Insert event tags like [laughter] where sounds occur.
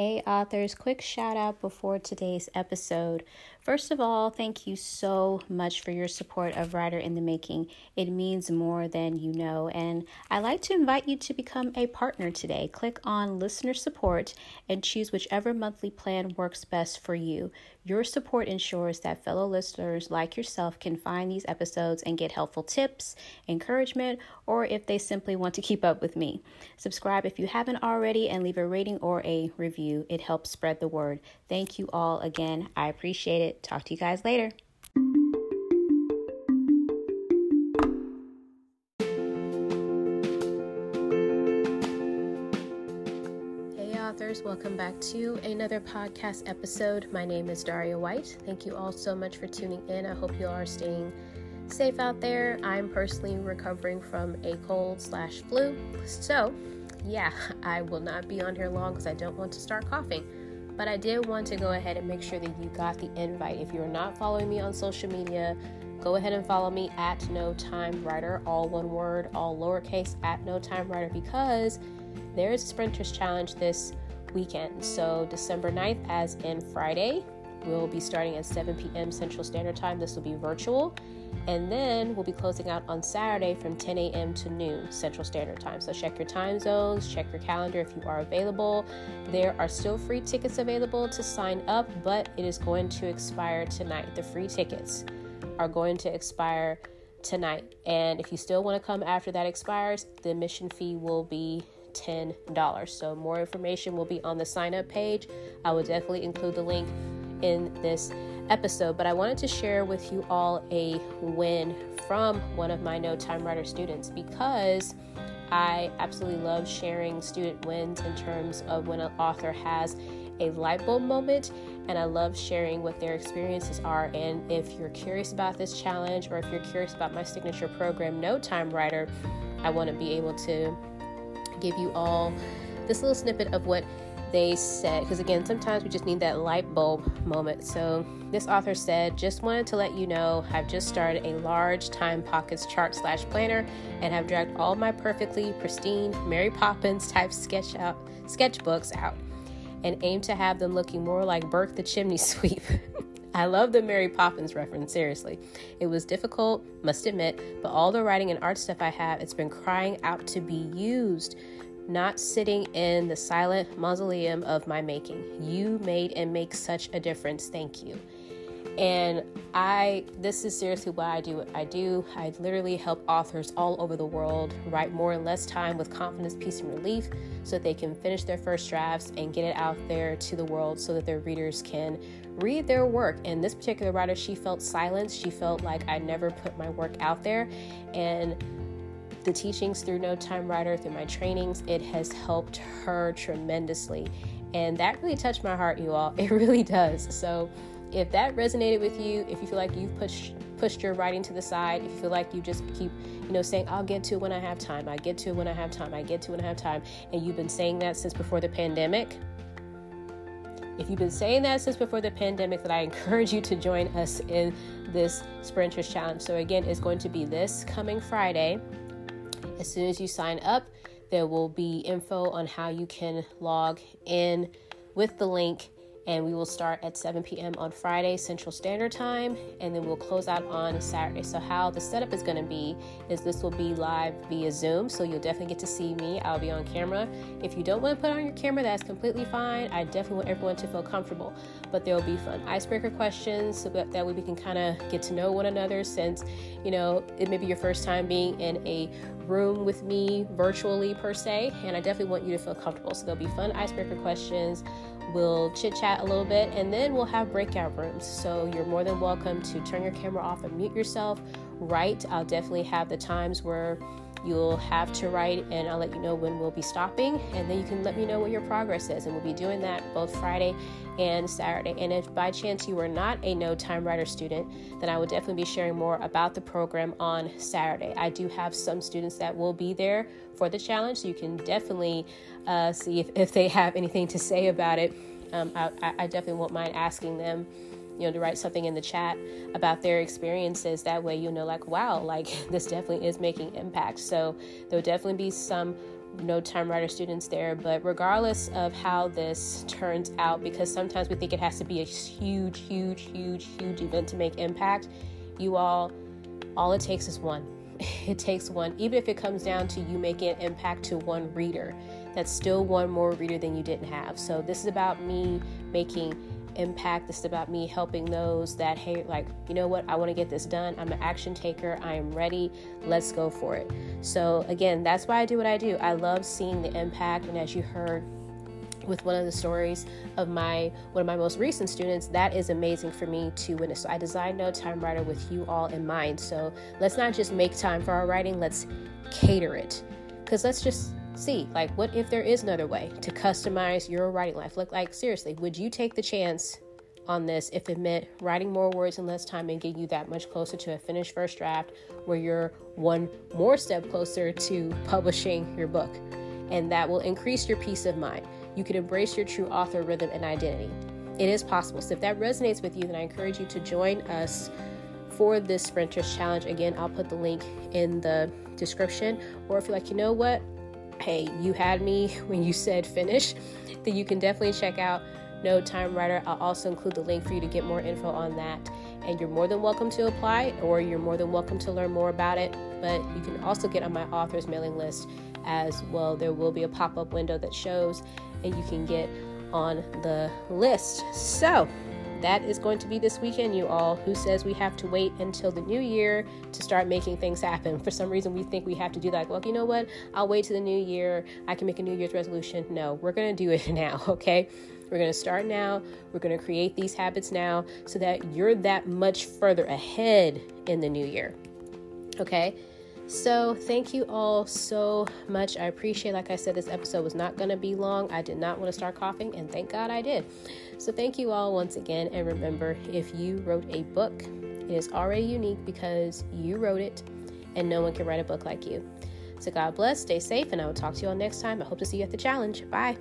Hey, authors, quick shout out before today's episode. First of all, thank you so much for your support of Writer in the Making. It means more than you know. And I'd like to invite you to become a partner today. Click on listener support and choose whichever monthly plan works best for you. Your support ensures that fellow listeners like yourself can find these episodes and get helpful tips, encouragement, or if they simply want to keep up with me. Subscribe if you haven't already and leave a rating or a review. It helps spread the word. Thank you all again. I appreciate it. Talk to you guys later. Hey, authors, welcome back to another podcast episode. My name is Daria White. Thank you all so much for tuning in. I hope you all are staying safe out there. I'm personally recovering from a cold slash flu. So, yeah, [laughs] I will not be on here long because I don't want to start coughing. But I did want to go ahead and make sure that you got the invite. If you're not following me on social media, go ahead and follow me at No Time Writer, all one word, all lowercase at No Time Writer, because there is a Sprinters Challenge this weekend. So December 9th, as in Friday, will be starting at 7 p.m. Central Standard Time. This will be virtual. And then we'll be closing out on Saturday from 10 a.m. to noon Central Standard Time. So check your time zones, check your calendar if you are available. There are still free tickets available to sign up, but it is going to expire tonight. The free tickets are going to expire tonight. And if you still want to come after that expires, the admission fee will be $10. So more information will be on the sign up page. I will definitely include the link in this episode, but I wanted to share with you all a win from one of my No Time Writer students because I absolutely love sharing student wins in terms of when an author has a light bulb moment, and I love sharing what their experiences are. And if you're curious about this challenge, or if you're curious about my signature program, No Time Writer, I want to be able to give you all this little snippet of what they said, because again, sometimes we just need that light bulb moment. So, this author said, just wanted to let you know I've just started a large time pockets chart slash planner and have dragged all my perfectly pristine Mary Poppins type sketch out sketchbooks out and aim to have them looking more like Bert the Chimney [laughs] Sweep. I love the Mary Poppins reference, seriously. It was difficult, must admit, but all the writing and art stuff I have, it's been crying out to be used not sitting in the silent mausoleum of my making. You made and make such a difference. Thank you. And I, this is seriously why I do what I do. I literally help authors all over the world write more in less time with confidence, peace, and relief so that they can finish their first drafts and get it out there to the world so that their readers can read their work. And this particular writer, she felt silence. She felt like I never put my work out there. And the teachings through No Time Writer, through my trainings, it has helped her tremendously. And that really touched my heart, you all. [laughs] It really does. So if that resonated with you, if you feel like you've pushed pushed your writing to the side, if you feel like you just keep, you know, saying, I'll get to it when I have time, I get to it when I have time, I get to it when I have time, and you've been saying that since before the pandemic, if you've been saying that since before the pandemic, that I encourage you to join us in this Sprinters Challenge. So again, it's going to be this coming Friday, as soon as you sign up, there will be info on how you can log in with the link and we will start at 7 p.m. on Friday Central Standard Time, and then we'll close out on Saturday. So how the setup is going to be is this will be live via Zoom, so you'll definitely get to see me. I'll be on camera. If you don't want to put on your camera, that's completely fine. I definitely want everyone to feel comfortable, but there will be fun icebreaker questions so that, that way we can kind of get to know one another. Since you know it may be your first time being in a room with me virtually per se, and I definitely want you to feel comfortable. So there'll be fun icebreaker questions. We'll chit chat a little bit and then we'll have breakout rooms. So you're more than welcome to turn your camera off and mute yourself. Right, I'll definitely have the times where you'll have to write and I'll let you know when we'll be stopping and then you can let me know what your progress is and we'll be doing that both Friday and Saturday. And if by chance you are not a no time writer student, then I will definitely be sharing more about the program on Saturday. I do have some students that will be there for the challenge, so you can definitely uh, see if, if they have anything to say about it. Um, I, I definitely won't mind asking them you know, to write something in the chat about their experiences. That way, you'll know, like, wow, like [laughs] this definitely is making impact. So, there'll definitely be some no time writer students there. But regardless of how this turns out, because sometimes we think it has to be a huge, huge, huge, huge event to make impact, you all, all it takes is one. [laughs] It takes one, even if it comes down to you making an impact to one reader. That's still one more reader than you didn't have. So, this is about me making impact. This is about me helping those that, hey, like, you know what, I want to get this done. I'm an action taker. I am ready. Let's go for it. So, again, that's why I do what I do. I love seeing the impact. And as you heard, with one of the stories of my one of my most recent students that is amazing for me to witness so i designed no time writer with you all in mind so let's not just make time for our writing let's cater it because let's just see like what if there is another way to customize your writing life? Look like seriously would you take the chance on this if it meant writing more words in less time and getting you that much closer to a finished first draft where you're one more step closer to publishing your book? And that will increase your peace of mind. You can embrace your true author rhythm and identity. It is possible. So if that resonates with you then i encourage you to join us for this sprinters challenge. Again i'll put the link in the description. Or if you're like you know what hey, you had me when you said finish, then you can definitely check out No Time Writer. I'll also include the link for you to get more info on that. And you're more than welcome to apply, or you're more than welcome to learn more about it. But you can also get on my author's mailing list as well. There will be a pop up window that shows, and you can get on the list. So, that is going to be this weekend, you all. Who says we have to wait until the new year to start making things happen? For some reason, we think we have to do that. Well, you know what? I'll wait to the new year. I can make a New Year's resolution. No, we're going to do it [laughs] now, okay? We're going to start now. We're going to create these habits now so that you're that much further ahead in the new year, okay? So, thank you all so much. I appreciate, like I said, this episode was not going to be long. I did not want to start coughing, and thank God I did. So, thank you all once again. And remember, if you wrote a book, it is already unique because you wrote it, and no one can write a book like you. So, God bless, stay safe, and I will talk to you all next time. I hope to see you at the challenge. Bye.